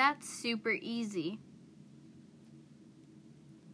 that's super easy.